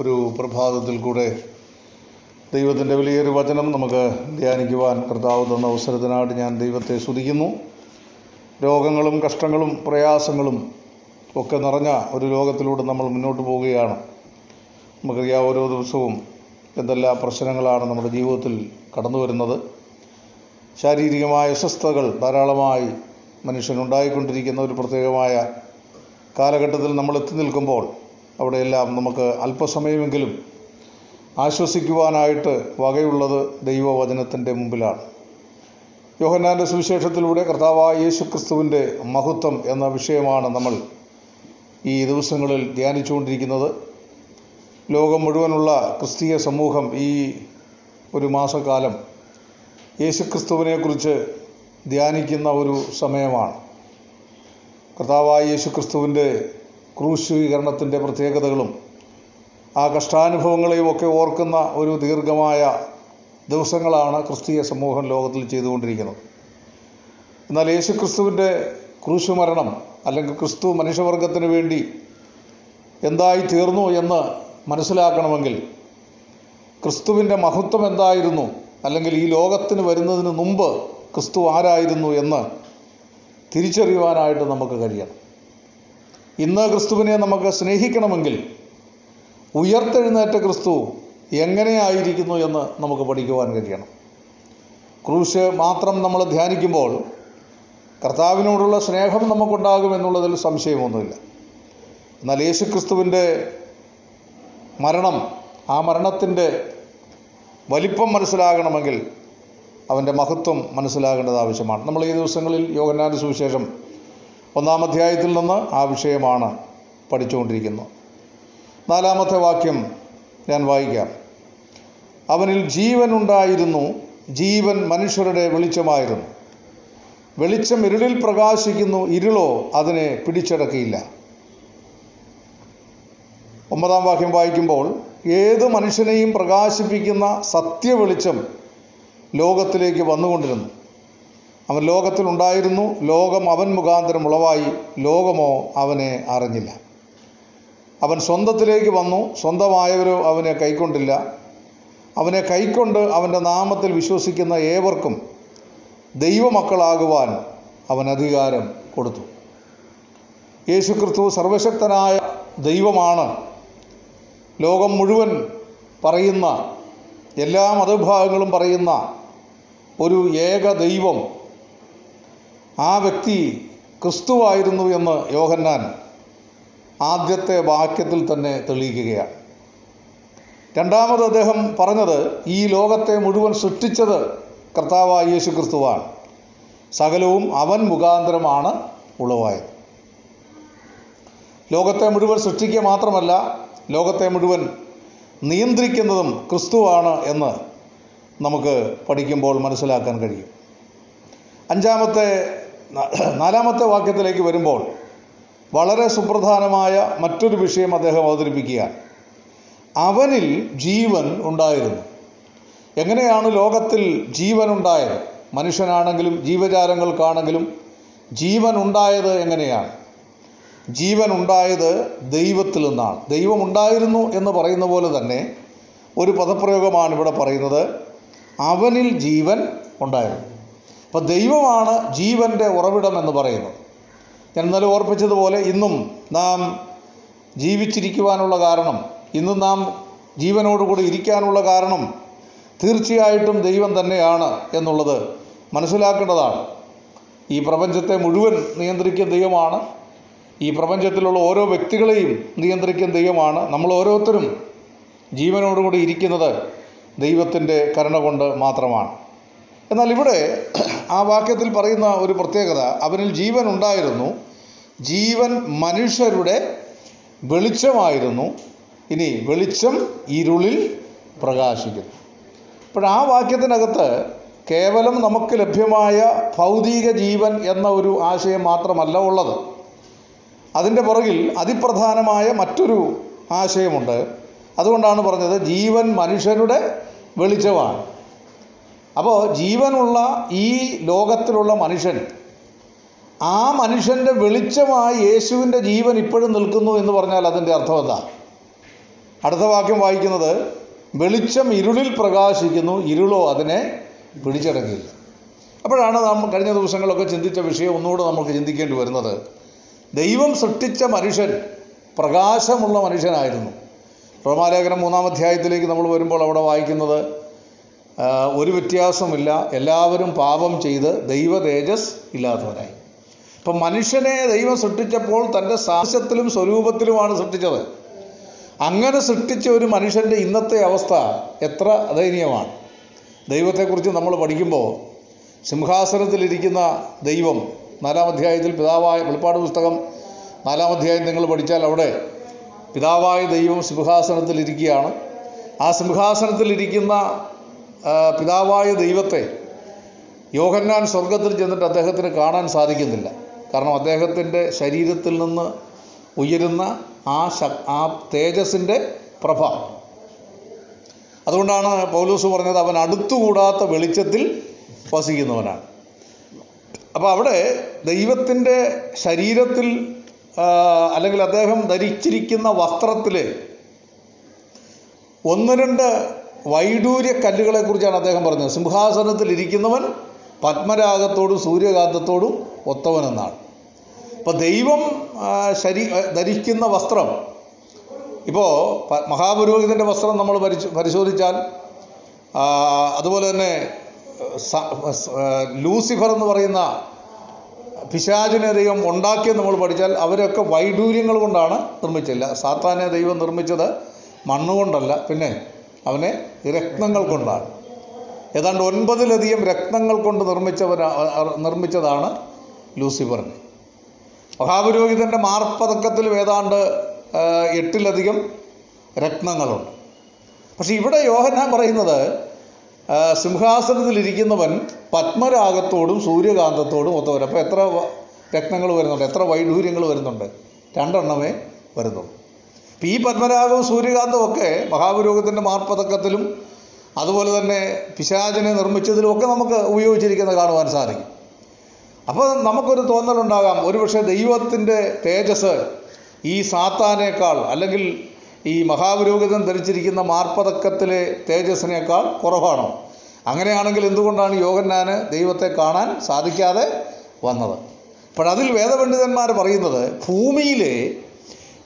ഒരു പ്രഭാതത്തിൽ കൂടെ ദൈവത്തിന്റെ വലിയൊരു വചനം നമുക്ക് ധ്യാനിക്കുവാൻ കർത്താവ് തന്ന അവസരത്തിനായിട്ട് ഞാൻ ദൈവത്തെ സ്തുതിക്കുന്നു. രോഗങ്ങളും കഷ്ടങ്ങളും പ്രയാസങ്ങളും ഒക്കെ നിറഞ്ഞ ഒരു ലോകത്തിലൂടെ നമ്മൾ മുന്നോട്ട് പോവുകയാണ്. നമുക്കറിയാം ഓരോ ദിവസവും എന്തെല്ലാം പ്രശ്നങ്ങളാണ് നമ്മുടെ ജീവിതത്തിൽ കടന്നു വരുന്നത്. ശാരീരികമായ അസ്വസ്ഥതകൾ ധാരാളമായി മനുഷ്യനുണ്ടായിക്കൊണ്ടിരിക്കുന്ന ഒരു പ്രത്യേകമായ കാലഘട്ടത്തിൽ നമ്മൾ എത്തി നിൽക്കുമ്പോൾ അവിടെയെല്ലാം നമുക്ക് അല്പസമയമെങ്കിലും ആശ്വസിക്കുവാനായിട്ട് വകയുള്ളത് ദൈവവചനത്തിന്റെ മുമ്പിലാണ്. യോഹന്നാന്റെ സുവിശേഷത്തിലൂടെ കർത്താവായ യേശു ക്രിസ്തുവിന്റെ മഹത്വം എന്ന വിഷയമാണ് നമ്മൾ ഈ ദിവസങ്ങളിൽ ധ്യാനിച്ചുകൊണ്ടിരിക്കുന്നത്. ലോകം മുഴുവനുള്ള ക്രിസ്തീയ സമൂഹം ഈ ഒരു മാസക്കാലം യേശുക്രിസ്തുവിനെക്കുറിച്ച് ധ്യാനിക്കുന്ന ഒരു സമയമാണ്. കർത്താവായ യേശുക്രിസ്തുവിന്റെ ക്രൂശീകരണത്തിന്റെ പ്രത്യേകതകളും ആ കഷ്ടാനുഭവങ്ങളെയും ഒക്കെ ഓർക്കുന്ന ഒരു ദീർഘമായ ദിവസങ്ങളാണ് ക്രിസ്തീയ സമൂഹം ലോകത്തിൽ ചെയ്തുകൊണ്ടിരിക്കുന്നത്. എന്നാൽ യേശു ക്രിസ്തുവിന്റെ ക്രൂശുമരണം അല്ലെങ്കിൽ ക്രിസ്തു മനുഷ്യവർഗത്തിന് വേണ്ടി എന്തായി തീർന്നു എന്ന് മനസ്സിലാക്കണമെങ്കിൽ ക്രിസ്തുവിന്റെ മഹത്വം എന്തായിരുന്നു അല്ലെങ്കിൽ ഈ ലോകത്തിന് വരുന്നതിന് മുമ്പ് ക്രിസ്തു ആരായിരുന്നു എന്ന് തിരിച്ചറിയുവാനായിട്ട് നമുക്ക് കഴിയണം. ഇന്ന് ക്രിസ്തുവിനെ നമുക്ക് സ്നേഹിക്കണമെങ്കിൽ ഉയർത്തെഴുന്നേറ്റ ക്രിസ്തു എങ്ങനെയായിരിക്കുന്നു എന്ന് നമുക്ക് പഠിക്കുവാൻ കഴിയണം. ക്രൂശ് മാത്രം നമ്മൾ ധ്യാനിക്കുമ്പോൾ കർത്താവിനോടുള്ള സ്നേഹം നമുക്കുണ്ടാകുമെന്നുള്ളതിൽ സംശയമൊന്നുമില്ല. എന്നാൽ യേശു ക്രിസ്തുവിന്റെ മരണം ആ മരണത്തിന്റെ വലിപ്പം മനസ്സിലാകണമെങ്കിൽ അവന്റെ മഹത്വം മനസ്സിലാകേണ്ടത് ആവശ്യമാണ്. നമ്മൾ ഈ ദിവസങ്ങളിൽ യോഗനാന്റെ സുവിശേഷം ഒന്നാം അധ്യായത്തിൽ നിന്ന് ആ വിഷയമാണ് പഠിച്ചുകൊണ്ടിരിക്കുന്നത്. നാലാമത്തെ വാക്യം ഞാൻ വായിക്കാം. അവനിൽ ജീവൻ ഉണ്ടായിരുന്നു ജീവൻ മനുഷ്യരുടെ വെളിച്ചമായിരുന്നു. വെളിച്ചം ഇരുളിൽ പ്രകാശിക്കുന്നു ഇരുളോ അതിനെ പിടിച്ചടക്കിയില്ല. ഒമ്പതാം വാക്യം വായിക്കുമ്പോൾ ഏത് മനുഷ്യനെയും പ്രകാശിപ്പിക്കുന്ന സത്യവെളിച്ചം ലോകത്തിലേക്ക് വന്നുകൊണ്ടിരുന്നു. അവൻ ലോകത്തിലുണ്ടായിരുന്നു ലോകം അവൻ മുഖാന്തരം ഉളവായി. ലോകമോ അവനെ അറിഞ്ഞില്ല. അവൻ സ്വന്തത്തിലേക്ക് വന്നു. സ്വന്തമായവരോ അവനെ കൈക്കൊണ്ടില്ല. അവനെ കൈക്കൊണ്ട് അവന്റെ നാമത്തിൽ വിശ്വസിക്കുന്ന ഏവർക്കും ദൈവമക്കളാകുവാൻ അവൻ അധികാരം കൊടുത്തു. യേശുക്രിസ്തു സർവശക്തനായ ദൈവമാണ്. ലോകം മുഴുവൻ പറയുന്ന എല്ലാ മതവിഭാഗങ്ങളും പറയുന്ന ഒരു ഏക ദൈവം ആ വ്യക്തി ക്രിസ്തുവായിരുന്നു എന്ന് യോഹന്നാൻ ആദ്യത്തെ വാക്യത്തിൽ തന്നെ തെളിയിക്കുകയാണ്. രണ്ടാമത് അദ്ദേഹം പറഞ്ഞത് ഈ ലോകത്തെ മുഴുവൻ സൃഷ്ടിച്ചത് കർത്താവായ യേശു ക്രിസ്തുവാണ് സകലവും അവൻ മുഖാന്തരമാണ് ഉളവായത്. ലോകത്തെ മുഴുവൻ സൃഷ്ടിക്കുക മാത്രമല്ല ലോകത്തെ മുഴുവൻ നിയന്ത്രിക്കുന്നതും ക്രിസ്തുവാണ് എന്ന് നമുക്ക് പഠിക്കുമ്പോൾ മനസ്സിലാക്കാൻ കഴിയും. അഞ്ചാമത്തെ നാലാമത്തെ വാക്യത്തിലേക്ക് വരുമ്പോൾ വളരെ സുപ്രധാനമായ മറ്റൊരു വിഷയം അദ്ദേഹം അവതരിപ്പിക്കുകയാണ്. അവനിൽ ജീവൻ ഉണ്ടായിരുന്നു. എങ്ങനെയാണ് ലോകത്തിൽ ജീവൻ ഉണ്ടായത് മനുഷ്യനാണെങ്കിലും ജീവജാലങ്ങൾക്കാണെങ്കിലും ജീവൻ ഉണ്ടായത് എങ്ങനെയാണ്? ജീവൻ ഉണ്ടായത് ദൈവത്തിൽ നിന്നാണ്. ദൈവമുണ്ടായിരുന്നു എന്ന് പറയുന്ന പോലെ തന്നെ ഒരു പദപ്രയോഗമാണ് ഇവിടെ പറയുന്നത്. അവനിൽ ജീവൻ ഉണ്ടായിരുന്നു. അപ്പോൾ ദൈവമാണ് ജീവന്റെ ഉറവിടം എന്ന് പറയുന്നത്. ഞാൻ ഇന്നലെ ഓർപ്പിച്ചതുപോലെ ഇന്നും നാം ജീവിച്ചിരിക്കുവാനുള്ള കാരണം ഇന്നും നാം ജീവനോടുകൂടി ഇരിക്കാനുള്ള കാരണം തീർച്ചയായിട്ടും ദൈവം തന്നെയാണ് എന്നുള്ളത് മനസ്സിലാക്കേണ്ടതാണ്. ഈ പ്രപഞ്ചത്തെ മുഴുവൻ നിയന്ത്രിക്കുന്ന ദൈവമാണ്. ഈ പ്രപഞ്ചത്തിലുള്ള ഓരോ വ്യക്തികളെയും നിയന്ത്രിക്കുന്ന ദൈവമാണ്. നമ്മൾ ഓരോരുത്തരും ജീവനോടുകൂടി ഇരിക്കുന്നത് ദൈവത്തിന്റെ കരുണ കൊണ്ട് മാത്രമാണ്. എന്നാൽ ഇവിടെ ആ വാക്യത്തിൽ പറയുന്ന ഒരു പ്രത്യേകത. അവനിൽ ജീവൻ ഉണ്ടായിരുന്നു. ജീവൻ മനുഷ്യരുടെ വെളിച്ചമായിരുന്നു. ഇനി വെളിച്ചം ഇരുളിൽ പ്രകാശിക്കുന്നു. അപ്പോൾ ആ വാക്യത്തിനകത്ത് കേവലം നമുക്ക് ലഭ്യമായ ഭൗതിക ജീവൻ എന്ന ഒരു ആശയം മാത്രമല്ല ഉള്ളത്. അതിന്റെ പുറകിൽ അതിപ്രധാനമായ മറ്റൊരു ആശയമുണ്ട്. അതുകൊണ്ടാണ് പറഞ്ഞത് ജീവൻ മനുഷ്യരുടെ വെളിച്ചമാണ്. അപ്പോൾ ജീവനുള്ള ഈ ലോകത്തിലുള്ള മനുഷ്യൻ ആ മനുഷ്യന്റെ വെളിച്ചമായി യേശുവിന്റെ ജീവൻ ഇപ്പോഴും നിൽക്കുന്നു എന്ന് പറഞ്ഞാൽ അതിന്റെ അർത്ഥം എന്താ? അടുത്ത വാക്യം വായിക്കുന്നത് വെളിച്ചം ഇരുളിൽ പ്രകാശിക്കുന്നു ഇരുളോ അതിനെ പിടിച്ചടങ്ങിയില്ല അപ്പോഴാണ് നാം കഴിഞ്ഞ ദിവസങ്ങളൊക്കെ ചിന്തിച്ച വിഷയം ഒന്നുകൂടെ നമുക്ക് ചിന്തിക്കേണ്ടി വരുന്നത്. ദൈവം സൃഷ്ടിച്ച മനുഷ്യൻ പ്രകാശമുള്ള മനുഷ്യനായിരുന്നു. റോമാലേഖനം മൂന്നാം അധ്യായത്തിലേക്ക് നമ്മൾ വരുമ്പോൾ അവിടെ വായിക്കുന്നത് ഒരു വ്യത്യാസമില്ല എല്ലാവരും പാപം ചെയ്ത് ദൈവ തേജസ് ഇല്ലാത്തവരായി. ഇപ്പം മനുഷ്യനെ ദൈവം സൃഷ്ടിച്ചപ്പോൾ തന്റെ സാഹസ്യത്തിലും സ്വരൂപത്തിലുമാണ് സൃഷ്ടിച്ചത്. അങ്ങനെ സൃഷ്ടിച്ച ഒരു മനുഷ്യന്റെ ഇന്നത്തെ അവസ്ഥ എത്ര ദയനീയമാണ്. ദൈവത്തെക്കുറിച്ച് നമ്മൾ പഠിക്കുമ്പോൾ സിംഹാസനത്തിലിരിക്കുന്ന ദൈവം നാലാം അധ്യായത്തിൽ പിതാവായ വെളിപ്പാട് പുസ്തകം നാലാം അധ്യായം നിങ്ങൾ പഠിച്ചാൽ അവിടെ പിതാവായ ദൈവം സിംഹാസനത്തിലിരിക്കുകയാണ്. ആ സിംഹാസനത്തിലിരിക്കുന്ന പിതാവായ ദൈവത്തെ യോഹന്നാൻ സ്വർഗത്തിൽ ചെന്നിട്ട് അദ്ദേഹത്തിന് കാണാൻ സാധിക്കുന്നില്ല. കാരണം അദ്ദേഹത്തിന്റെ ശരീരത്തിൽ നിന്ന് ഉയരുന്ന ആ ശ ആ തേജസ്സിന്റെ പ്രഭ. അതുകൊണ്ടാണ് പൗലൂസ് പറഞ്ഞത് അവൻ അടുത്തുകൂടാത്ത വെളിച്ചത്തിൽ വസിക്കുന്നവനാണ്. അപ്പോൾ അവിടെ ദൈവത്തിന്റെ ശരീരത്തിൽ അല്ലെങ്കിൽ അദ്ദേഹം ധരിച്ചിരിക്കുന്ന വസ്ത്രത്തിൽ ഒന്ന് രണ്ട് വൈഡൂര്യ കല്ലുകളെക്കുറിച്ചാണ് അദ്ദേഹം പറഞ്ഞത്. സിംഹാസനത്തിൽ ഇരിക്കുന്നവൻ പത്മരാഗത്തോടും സൂര്യകാന്തത്തോടും ഒത്തവനെന്നാണ്. ഇപ്പോൾ ദൈവം ശരി ധരിക്കുന്ന വസ്ത്രം ഇപ്പോൾ മഹാപുരോഹിതന്റെ വസ്ത്രം നമ്മൾ പരിശോ പരിശോധിച്ചാൽ അതുപോലെ തന്നെ ലൂസിഫർ എന്ന് പറയുന്ന പിശാചിനെ ദൈവം ഉണ്ടാക്കിയെന്ന് നമ്മൾ പഠിച്ചാൽ അവരൊക്കെ വൈഡൂര്യങ്ങൾ കൊണ്ടാണ് നിർമ്മിച്ചില്ല സാത്താനെ ദൈവം നിർമ്മിച്ചത് മണ്ണുകൊണ്ടല്ല. പിന്നെ അവനെ രത്നങ്ങൾ കൊണ്ടാണ്. ഏതാണ്ട് ഒൻപതിലധികം രത്നങ്ങൾ കൊണ്ട് നിർമ്മിച്ചവരാ നിർമ്മിച്ചതാണ് ലൂസിഫറിനെ. മഹാപുരോഹിതന്റെ മാർപ്പതക്കത്തിൽ ഏതാണ്ട് എട്ടിലധികം രത്നങ്ങളുണ്ട്. പക്ഷെ ഇവിടെ യോഹന്നാൻ പറയുന്നത് സിംഹാസനത്തിലിരിക്കുന്നവൻ പത്മരാഗത്തോടും സൂര്യകാന്തത്തോടും ഒത്തവരും അപ്പോൾ എത്ര രത്നങ്ങൾ വരുന്നുണ്ട്? എത്ര വൈഡൂര്യങ്ങൾ വരുന്നുണ്ട്? രണ്ടെണ്ണമേ വരുന്നുള്ളൂ. അപ്പം ഈ പത്മരാഗവും സൂര്യകാന്തവും ഒക്കെ മഹാപുരോഗത്തിന്റെ മാർപ്പതക്കത്തിലും അതുപോലെ തന്നെ പിശാചിനെ നിർമ്മിച്ചതിലും ഒക്കെ നമുക്ക് ഉപയോഗിച്ചിരിക്കുന്നത് കാണുവാൻ സാധിക്കും. അപ്പോൾ നമുക്കൊരു തോന്നലുണ്ടാകാം ഒരുപക്ഷെ ദൈവത്തിന്റെ തേജസ് ഈ സാത്താനേക്കാൾ അല്ലെങ്കിൽ ഈ മഹാപുരോഹിതൻ ധരിച്ചിരിക്കുന്ന മാർപ്പതക്കത്തിലെ തേജസ്സിനേക്കാൾ കുറവാണോ? അങ്ങനെയാണെങ്കിൽ എന്തുകൊണ്ടാണ് യോഗന്നാന് ദൈവത്തെ കാണാൻ സാധിക്കാതെ വന്നത്? അപ്പോഴതിൽ വേദപണ്ഡിതന്മാർ പറയുന്നത് ഭൂമിയിലെ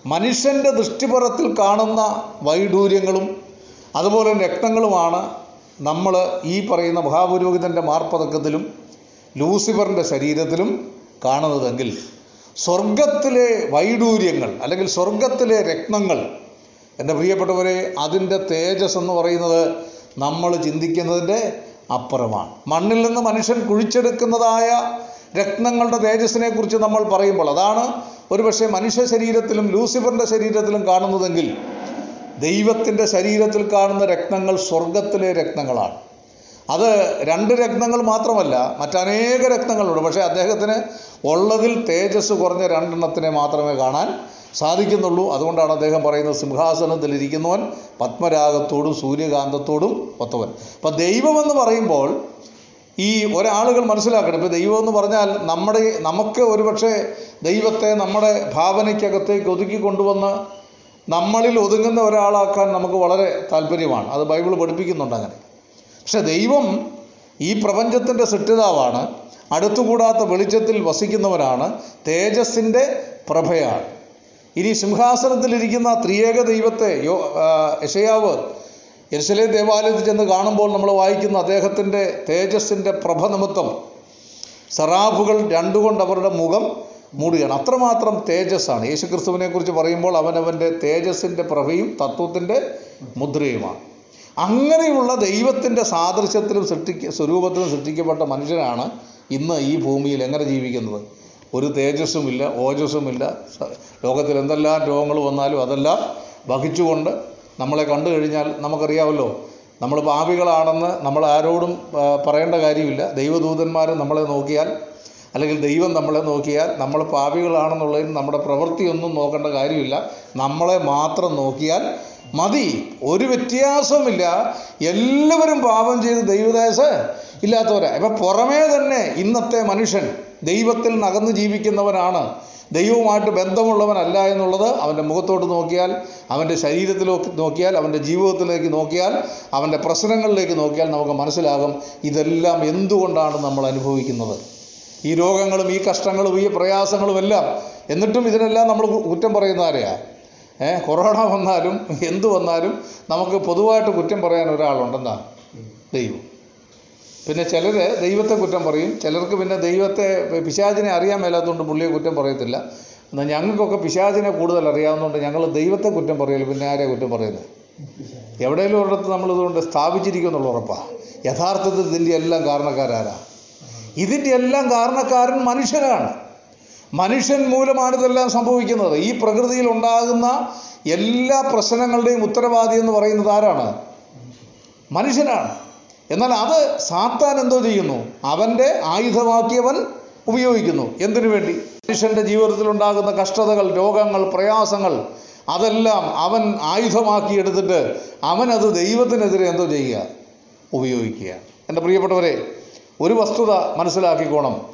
മനുഷ്യന്റെ ദൃഷ്ടിപുറത്തിൽ കാണുന്ന വൈഡൂര്യങ്ങളും അതുപോലെ രക്തങ്ങളുമാണ് നമ്മൾ ഈ പറയുന്ന മഹാപുരോഹിതന്റെ മാർപ്പതക്കത്തിലും ലൂസിഫറിന്റെ ശരീരത്തിലും കാണുന്നതെങ്കിൽ സ്വർഗത്തിലെ വൈഡൂര്യങ്ങൾ അല്ലെങ്കിൽ സ്വർഗത്തിലെ രത്നങ്ങൾ എന്റെ പ്രിയപ്പെട്ടവരെ അതിന്റെ തേജസ് എന്ന് പറയുന്നത് നമ്മൾ ചിന്തിക്കുന്നതിന്റെ അപ്പുറമാണ്. മണ്ണിൽ നിന്ന് മനുഷ്യൻ കുഴിച്ചെടുക്കുന്നതായ രത്നങ്ങളുടെ തേജസ്സിനെ കുറിച്ച് നമ്മൾ പറയുമ്പോൾ അതാണ് ഒരുപക്ഷെ മനുഷ്യ ശരീരത്തിലും ലൂസിഫറിന്റെ ശരീരത്തിലും കാണുന്നതെങ്കിൽ ദൈവത്തിന്റെ ശരീരത്തിൽ കാണുന്ന രക്തങ്ങൾ സ്വർഗത്തിലെ രക്തങ്ങളാണ്. അത് രണ്ട് രക്തങ്ങൾ മാത്രമല്ല മറ്റനേക രക്തങ്ങളുണ്ട്. പക്ഷേ അദ്ദേഹത്തിന് ഉള്ളതിൽ തേജസ് കുറഞ്ഞ രണ്ടെണ്ണത്തിനെ മാത്രമേ കാണാൻ സാധിക്കുന്നുള്ളൂ. അതുകൊണ്ടാണ് അദ്ദേഹം പറയുന്നത് സിംഹാസനത്തിലിരിക്കുന്നവൻ പത്മരാഗത്തോടും സൂര്യകാന്തത്തോടും ഒത്തവൻ. അപ്പം ദൈവമെന്ന് പറയുമ്പോൾ ഈ ഒരാളുകൾ മനസ്സിലാക്കണം. ഇപ്പോൾ ദൈവം എന്ന് പറഞ്ഞാൽ നമ്മുടെ നമുക്ക് ഒരുപക്ഷെ ദൈവത്തെ നമ്മുടെ ഭാവനയ്ക്കകത്തേക്ക് ഒതുക്കി കൊണ്ടുവന്ന് നമ്മളിൽ ഒതുങ്ങുന്ന ഒരാളാക്കാൻ നമുക്ക് വളരെ താല്പര്യമാണ്. അത് ബൈബിൾ പഠിപ്പിക്കുന്നുണ്ട് അങ്ങനെ. പക്ഷെ ദൈവം ഈ പ്രപഞ്ചത്തിന്റെ സൃഷ്ടിതാവാണ്. അടുത്തുകൂടാത്ത വെളിച്ചത്തിൽ വസിക്കുന്നവരാണ്. തേജസ്സിന്റെ പ്രഭയാണ്. ഇനി സിംഹാസനത്തിലിരിക്കുന്ന ത്രിയേക ദൈവത്തെ യോ ആ, യശയാവ് ദേവാലയത്തിൽ ചെന്ന് കാണുമ്പോൾ നമ്മൾ വായിക്കുന്ന അദ്ദേഹത്തിന്റെ തേജസ്സിന്റെ പ്രഭ നിമിത്തം സറാഫുകൾ രണ്ടുകൊണ്ട് അവരുടെ മുഖം മൂടുകയാണ്. അത്രമാത്രം തേജസ്സാണ്. യേശുക്രിസ്തുവിനെ കുറിച്ച് പറയുമ്പോൾ അവനവന്റെ തേജസ്സിന്റെ പ്രഭയും തത്വത്തിന്റെ മുദ്രയുമാണ്. അങ്ങനെയുള്ള ദൈവത്തിന്റെ സാദൃശ്യത്തിലും സൃഷ്ടിക്ക സ്വരൂപത്തിലും സൃഷ്ടിക്കപ്പെട്ട മനുഷ്യനാണ് ഇന്ന് ഈ ഭൂമിയിൽ എങ്ങനെ ജീവിക്കുന്നത്? ഒരു തേജസ്സുമില്ല ഓജസ്സുമില്ല. ലോകത്തിൽ എന്തെല്ലാം രോഗങ്ങൾ വന്നാലും അതെല്ലാം വഹിച്ചുകൊണ്ട് നമ്മളെ കണ്ടു കഴിഞ്ഞാൽ നമുക്കറിയാമല്ലോ നമ്മൾ പാപികളാണെന്ന് നമ്മൾ ആരോടും പറയേണ്ട കാര്യമില്ല. ദൈവദൂതന്മാർ നമ്മളെ നോക്കിയാൽ അല്ലെങ്കിൽ ദൈവം നമ്മളെ നോക്കിയാൽ നമ്മൾ പാപികളാണെന്നുള്ളതിന് നമ്മുടെ പ്രവൃത്തിയൊന്നും നോക്കേണ്ട കാര്യമില്ല. നമ്മളെ മാത്രം നോക്കിയാൽ മതി. ഒരു വ്യത്യാസവുമില്ല. എല്ലാവരും പാപം ചെയ്ത് ദൈവദേശ ഇല്ലാത്തവരാ. ഇപ്പം പുറമേ തന്നെ ഇന്നത്തെ മനുഷ്യൻ ദൈവത്തിൽ നകന്ന് ജീവിക്കുന്നവനാണ്. ദൈവവുമായിട്ട് ബന്ധമുള്ളവനല്ല എന്നുള്ളത് അവന്റെ മുഖത്തോട്ട് നോക്കിയാൽ അവന്റെ ശരീരത്തിലേക്ക് നോക്കിയാൽ അവന്റെ ജീവിതത്തിലേക്ക് നോക്കിയാൽ അവന്റെ പ്രശ്നങ്ങളിലേക്ക് നോക്കിയാൽ നമുക്ക് മനസ്സിലാകും ഇതെല്ലാം എന്തുകൊണ്ടാണ് നമ്മൾ അനുഭവിക്കുന്നത്. ഈ രോഗങ്ങളും ഈ കഷ്ടങ്ങളും ഈ പ്രയാസങ്ങളും എല്ലാം എന്നിട്ടും ഇതിനെല്ലാം നമ്മൾ കുറ്റം പറയുന്ന ഏഹ് കൊറോണ വന്നാലും എന്ത് വന്നാലും നമുക്ക് പൊതുവായിട്ട് കുറ്റം പറയാൻ ഒരാളുണ്ടെന്നാണ് ദൈവം. പിന്നെ ചിലർ ദൈവത്തെ കുറ്റം പറയും ചിലർക്ക് പിന്നെ ദൈവത്തെ പിശാചിനെ അറിയാൻ മേലാത്തതുകൊണ്ട് പുള്ളിയെ കുറ്റം പറയത്തില്ല. എന്നാൽ ഞങ്ങൾക്കൊക്കെ പിശാചിനെ കൂടുതൽ അറിയാവുന്നതുകൊണ്ട് ഞങ്ങൾ ദൈവത്തെ കുറ്റം പറയൽ പിന്നെ ആരെയാണ് കുറ്റം പറയുന്നത് എവിടെയെങ്കിലും ഒരിടത്ത് നമ്മളിതുകൊണ്ട് സ്ഥാപിച്ചിരിക്കുമെന്നുള്ള ഉറപ്പാണ് യഥാർത്ഥത്തിൽ ഇതിന്റെ എല്ലാം കാരണക്കാരാരാ. ഇതിന്റെ എല്ലാം കാരണക്കാരൻ മനുഷ്യനാണ്. മനുഷ്യൻ മൂലമാണ് ഇതെല്ലാം സംഭവിക്കുന്നത്. ഈ പ്രകൃതിയിൽ ഉണ്ടാകുന്ന എല്ലാ പ്രശ്നങ്ങളുടെയും ഉത്തരവാദി എന്ന് പറയുന്നത് ആരാണ്? മനുഷ്യനാണ്. എന്നാൽ അത് സാത്താൻ എന്തോ ചെയ്യുന്നു? അവന്റെ ആയുധമാക്കിയവൻ ഉപയോഗിക്കുന്നു. എന്തിനു വേണ്ടി? മനുഷ്യന്റെ ജീവിതത്തിൽ ഉണ്ടാകുന്ന കഷ്ടതകൾ രോഗങ്ങൾ പ്രയാസങ്ങൾ അതെല്ലാം അവൻ ആയുധമാക്കി എടുത്തിട്ട് അവനത് ദൈവത്തിനെതിരെ എന്തോ ചെയ്യുക? ഉപയോഗിക്കുക. എന്റെ പ്രിയപ്പെട്ടവരെ ഒരു വസ്തുത മനസ്സിലാക്കിക്കോണം.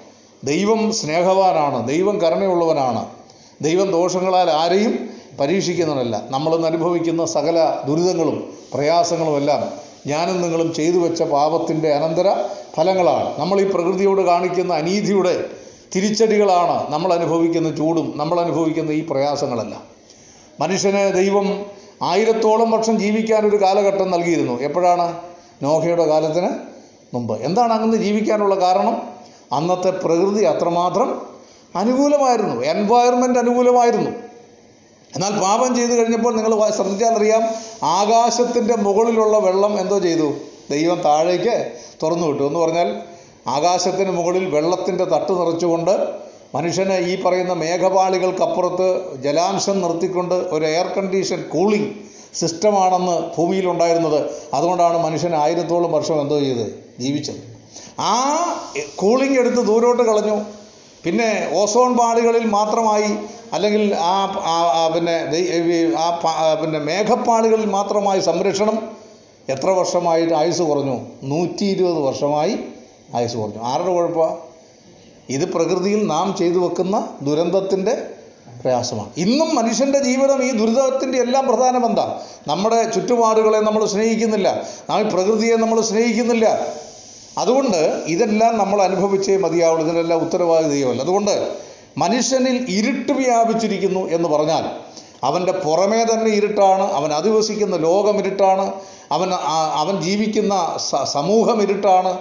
ദൈവം സ്നേഹവാനാണ് ദൈവം കരുണയുള്ളവനാണ്. ദൈവം ദോഷങ്ങളാൽ ആരെയും പരീക്ഷിക്കുന്നവനല്ല. നമ്മളിന്ന് അനുഭവിക്കുന്ന സകല ദുരിതങ്ങളും പ്രയാസങ്ങളും എല്ലാം ഞാനും നിങ്ങളും ചെയ്തു വെച്ച പാപത്തിന്റെ അനന്തര ഫലങ്ങളാണ്. നമ്മൾ ഈ പ്രകൃതിയോട് കാണിക്കുന്ന അനീതിയുടെ തിരിച്ചടികളാണ് നമ്മൾ അനുഭവിക്കുന്ന ചൂടും നമ്മൾ അനുഭവിക്കുന്ന ഈ പ്രയാസങ്ങളെല്ലാം. മനുഷ്യന് ദൈവം ആയിരത്തോളം വർഷം ജീവിക്കാൻ ഒരു കാലഘട്ടം നൽകിയിരുന്നു. എപ്പോഴാണ്? നോഹയുടെ കാലത്തിന് മുമ്പ്. എന്താണ് അങ്ങനെ ജീവിക്കാനുള്ള കാരണം? അന്നത്തെ പ്രകൃതി അത്രമാത്രം അനുകൂലമായിരുന്നു. എൻവയറമെന്റ് അനുകൂലമായിരുന്നു. എന്നാൽ പാപം ചെയ്തു കഴിഞ്ഞപ്പോൾ നിങ്ങൾ ശ്രദ്ധിച്ചാലറിയാം ആകാശത്തിന്റെ മുകളിലുള്ള വെള്ളം എന്തോ ചെയ്തു? ദൈവം താഴേക്ക് തുറന്നു വിട്ടു. എന്ന് പറഞ്ഞാൽ ആകാശത്തിന് മുകളിൽ വെള്ളത്തിന്റെ തട്ട് നിറച്ചുകൊണ്ട് മനുഷ്യന് ഈ പറയുന്ന മേഘപാളികൾക്കപ്പുറത്ത് ജലാംശം നിർത്തിക്കൊണ്ട് ഒരു എയർ കണ്ടീഷൻ കൂളിംഗ് സിസ്റ്റമാണെന്ന് ഭൂമിയിലുണ്ടായിരുന്നത് അതുകൊണ്ടാണ് മനുഷ്യൻ ആയിരത്തോളം വർഷം എന്തോ ചെയ്ത്? ജീവിച്ചത്. ആ കൂളിംഗ് എടുത്ത് ദൂരോട്ട് കളഞ്ഞു. പിന്നെ ഓസോൺ പാളികളിൽ മാത്രമായി അല്ലെങ്കിൽ ആ പിന്നെ ആ പിന്നെ മേഘപ്പാളികളിൽ മാത്രമായി സംരക്ഷണം എത്ര വർഷമായിട്ട് ആയുസ് കുറഞ്ഞു? നൂറ്റി ഇരുപത് വർഷമായി ആയുസ് കുറഞ്ഞു. ആരുടെ കുഴപ്പമാണ് ഇത് പ്രകൃതിയിൽ നാം ചെയ്തു വെക്കുന്ന ദുരന്തത്തിന്റെ പ്രയാസമാണ്. ഇന്നും മനുഷ്യന്റെ ജീവിതം ഈ ദുരിതത്തിന്റെ എല്ലാം പ്രധാനം എന്താ? നമ്മുടെ ചുറ്റുപാടുകളെ നമ്മൾ സ്നേഹിക്കുന്നില്ല. നാം പ്രകൃതിയെ നമ്മൾ സ്നേഹിക്കുന്നില്ല. അതുകൊണ്ട് ഇതെല്ലാം നമ്മൾ അനുഭവിച്ചേ മതിയാവുള്ളൂ. ഇതിനെല്ലാം ഉത്തരവാദി അതുകൊണ്ട് മനുഷ്യനിൽ ഇരുട്ട് വ്യാപിച്ചിരിക്കുന്നു എന്ന് പറഞ്ഞാൽ അവന്റെ പുറമേ തന്നെ ഇരുട്ടാണ് അവൻ അധിവസിക്കുന്ന ലോകം ഇരുട്ടാണ് അവൻ അവൻ ജീവിക്കുന്ന സമൂഹം ഇരുട്ടാണ്.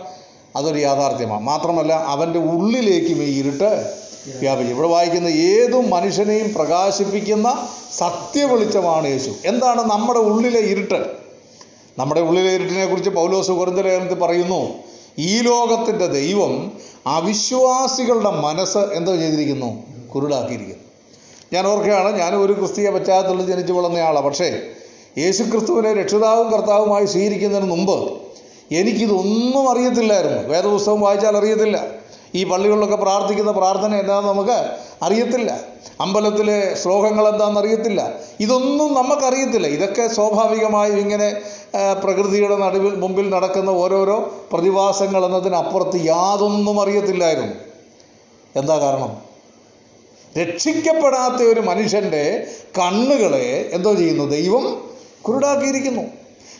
അതൊരു യാഥാർത്ഥ്യമാണ്. മാത്രമല്ല അവന്റെ ഉള്ളിലേക്കും ഈ ഇരുട്ട് വ്യാപിക്കും. ഇവിടെ വായിക്കുന്ന ഏതും മനുഷ്യനെയും പ്രകാശിപ്പിക്കുന്ന സത്യവെളിച്ചമാണ് യേശു. എന്താണ് നമ്മുടെ ഉള്ളിലെ ഇരുട്ട്? നമ്മുടെ ഉള്ളിലെ ഇരുട്ടിനെ കുറിച്ച് പൗലോസ് കുറിന്തലേഖനത്തിൽ പറയുന്നു ഈ ലോകത്തിന്റെ ദൈവം അവിശ്വാസികളുടെ മനസ്സ് എന്തോ ചെയ്തിരിക്കുന്നു. കുരുടാക്കിയിരിക്കുന്നു. ഞാൻ ഓർക്കുകയാണ് ഞാൻ ഒരു ക്രിസ്തീയ പശ്ചാത്തലത്തിൽ ജനിച്ചു വളർന്നയാളാണ്. പക്ഷേ യേശു ക്രിസ്തുവിനെ രക്ഷിതാവും കർത്താവുമായി സ്വീകരിക്കുന്നതിന് മുമ്പ് എനിക്കിതൊന്നും അറിയത്തില്ലായിരുന്നു. വേദപുസ്തകം വായിച്ചാൽ അറിയത്തില്ല. ഈ പള്ളികളിലൊക്കെ പ്രാർത്ഥിക്കുന്ന പ്രാർത്ഥന എന്താണെന്ന് നമുക്ക് അറിയത്തില്ല. അമ്പലത്തിലെ ശ്ലോകങ്ങൾ എന്താണെന്ന് അറിയത്തില്ല. ഇതൊന്നും നമുക്കറിയത്തില്ല. ഇതൊക്കെ സ്വാഭാവികമായും ഇങ്ങനെ പ്രകൃതിയുടെ നടുവിൽ മുമ്പിൽ നടക്കുന്ന ഓരോരോ പ്രതിഭാസങ്ങൾ എന്നതിനപ്പുറത്ത് യാതൊന്നും അറിയത്തില്ലായിരുന്നു. എന്താ കാരണം? രക്ഷിക്കപ്പെടാത്ത ഒരു മനുഷ്യന്റെ കണ്ണുകളെ എന്തോ ചെയ്യുന്നു? ദൈവം കുരുടാക്കിയിരിക്കുന്നു.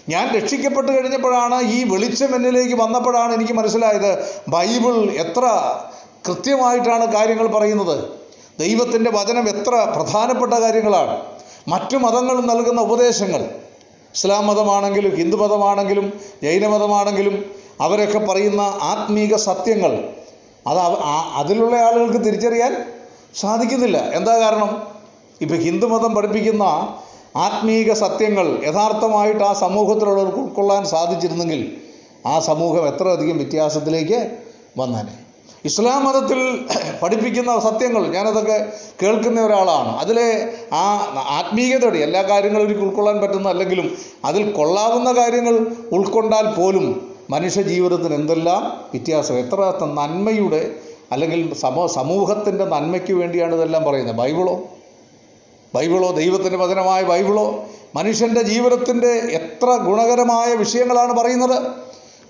ഞാൻ രക്ഷിക്കപ്പെട്ട് കഴിഞ്ഞപ്പോഴാണ് ഈ വെളിച്ചം എന്നിലേക്ക് വന്നപ്പോഴാണ് എനിക്ക് മനസ്സിലായത് ബൈബിൾ എത്ര കൃത്യമായിട്ടാണ് കാര്യങ്ങൾ പറയുന്നത്. ദൈവത്തിന്റെ വചനം എത്ര പ്രധാനപ്പെട്ട കാര്യങ്ങളാണ്. മറ്റു മതങ്ങൾ നൽകുന്ന ഉപദേശങ്ങൾ. ഇസ്ലാം മതമാണെങ്കിലും ഹിന്ദു മതമാണെങ്കിലും ജൈനമതമാണെങ്കിലും അവരൊക്കെ പറയുന്ന ആത്മീക സത്യങ്ങൾ അത് അതിലുള്ള ആളുകൾക്ക് തിരിച്ചറിയാൻ സാധിക്കുന്നില്ല. എന്താ കാരണം? ഇപ്പം ഹിന്ദുമതം പഠിപ്പിക്കുന്ന ആത്മീക സത്യങ്ങൾ യഥാർത്ഥമായിട്ട് ആ സമൂഹത്തിലുള്ളവർക്ക് ഉൾക്കൊള്ളാൻ സാധിച്ചിരുന്നെങ്കിൽ ആ സമൂഹം എത്ര അധികം വ്യത്യാസത്തിലേക്ക് വന്നേനെ. ഇസ്ലാം മതത്തിൽ പഠിപ്പിക്കുന്ന സത്യങ്ങൾ ഞാനതൊക്കെ കേൾക്കുന്ന ഒരാളാണ്. അതിലെ ആ ആത്മീയതയുടെ എല്ലാ കാര്യങ്ങളും എനിക്ക് ഉൾക്കൊള്ളാൻ പറ്റുന്നതല്ലെങ്കിലും അതിൽ കൊള്ളാവുന്ന കാര്യങ്ങൾ ഉൾക്കൊണ്ടാൽ പോലും മനുഷ്യ ജീവിതത്തിന് എന്തെല്ലാം വ്യത്യാസം? എത്ര നന്മയുടെ അല്ലെങ്കിൽ സമൂ സമൂഹത്തിന്റെ നന്മയ്ക്ക് വേണ്ടിയാണ് ഇതെല്ലാം പറയുന്നത്? ബൈബിളോ? ബൈബിളോ? ദൈവത്തിന്റെ വചനമായ ബൈബിളോ? മനുഷ്യന്റെ ജീവിതത്തിന്റെ എത്ര ഗുണകരമായ വിഷയങ്ങളാണ് പറയുന്നത്?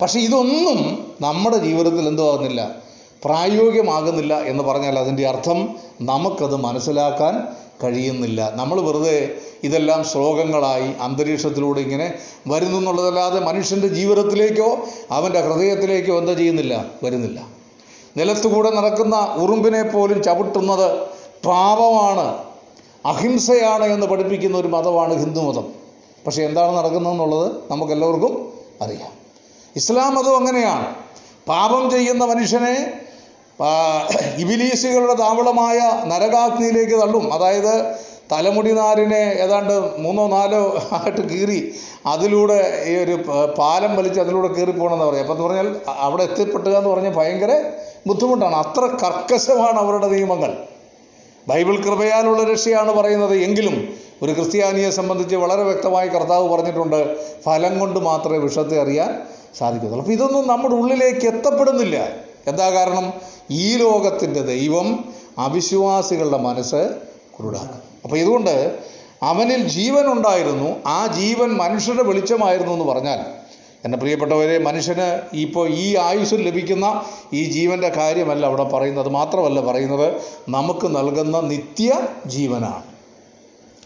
പക്ഷേ ഇതൊന്നും നമ്മുടെ ജീവിതത്തിൽ എന്തോ ആകുന്നില്ല പ്രായോഗികമാകുന്നില്ല എന്ന് പറഞ്ഞാൽ അതിന്റെ അർത്ഥം നമുക്കത് മനസ്സിലാക്കാൻ കഴിയുന്നില്ല. നമ്മൾ വെറുതെ ഇതെല്ലാം ശ്ലോകങ്ങളായി അന്തരീക്ഷത്തിലൂടെ ഇങ്ങനെ വരുന്നു എന്നുള്ളതല്ലാതെ മനുഷ്യന്റെ ജീവിതത്തിലേക്കോ അവന്റെ ഹൃദയത്തിലേക്കോ എന്താ ചെയ്യുന്നില്ല? വരുന്നില്ല. നിലത്തുകൂടെ നടക്കുന്ന ഉറുമ്പിനെ പോലും ചവിട്ടുന്നത് പാപമാണ്. അഹിംസയാണ് എന്ന് പഠിപ്പിക്കുന്ന ഒരു മതമാണ് ഹിന്ദുമതം പക്ഷേ എന്താണ് നടക്കുന്നതെന്നുള്ളത് നമുക്കെല്ലാവർക്കും അറിയാം. ഇസ്ലാം മതം അങ്ങനെയാണ്. പാപം ചെയ്യുന്ന മനുഷ്യനെ ഇബിലീസുകളുടെ താവളമായ നരകാഗ്നിയിലേക്ക് തള്ളും. അതായത് തലമുടി നാരിനെ ഏതാണ്ട് മൂന്നോ നാലോ ആയിട്ട് കീറി അതിലൂടെ ഈ ഒരു പാലം വലിച്ച് അതിലൂടെ കീറി പോകണമെന്ന് പറയും. അപ്പം എന്ന് പറഞ്ഞാൽ അവിടെ എത്തിപ്പെട്ടുക എന്ന് പറഞ്ഞാൽ ഭയങ്കര ബുദ്ധിമുട്ടാണ്. അത്ര കർക്കശമാണ് അവരുടെ നിയമങ്ങൾ. ബൈബിൾ കൃപയാലുള്ള രക്ഷയാണ് പറയുന്നത്. എങ്കിലും ഒരു ക്രിസ്ത്യാനിയെ സംബന്ധിച്ച് വളരെ വ്യക്തമായി കർത്താവ് പറഞ്ഞിട്ടുണ്ട് ഫലം കൊണ്ട് മാത്രമേ വിഷത്തെ അറിയാൻ സാധിക്കത്തുള്ളൂ. അപ്പോൾ ഇതൊന്നും നമ്മുടെ ഉള്ളിലേക്ക് എത്തപ്പെടുന്നില്ല. എന്താ കാരണം? ഈ ലോകത്തിന്റെ ദൈവം അവിശ്വാസികളുടെ മനസ്സ് കുരുടാക്കും അപ്പോൾ ഇതുകൊണ്ട് അവനിൽ ജീവൻ ഉണ്ടായിരുന്നു ആ ജീവൻ മനുഷ്യരുടെ വെളിച്ചമായിരുന്നു എന്ന് പറഞ്ഞാൽ എന്റെ പ്രിയപ്പെട്ടവരെ മനുഷ്യന് ഇപ്പോൾ ഈ ആയുസ്സിൽ ലഭിക്കുന്ന ഈ ജീവന്റെ കാര്യമല്ല അവിടെ പറയുന്നത് മാത്രമല്ല പറയുന്നത് നമുക്ക് നൽകുന്ന നിത്യ ജീവനാണ്.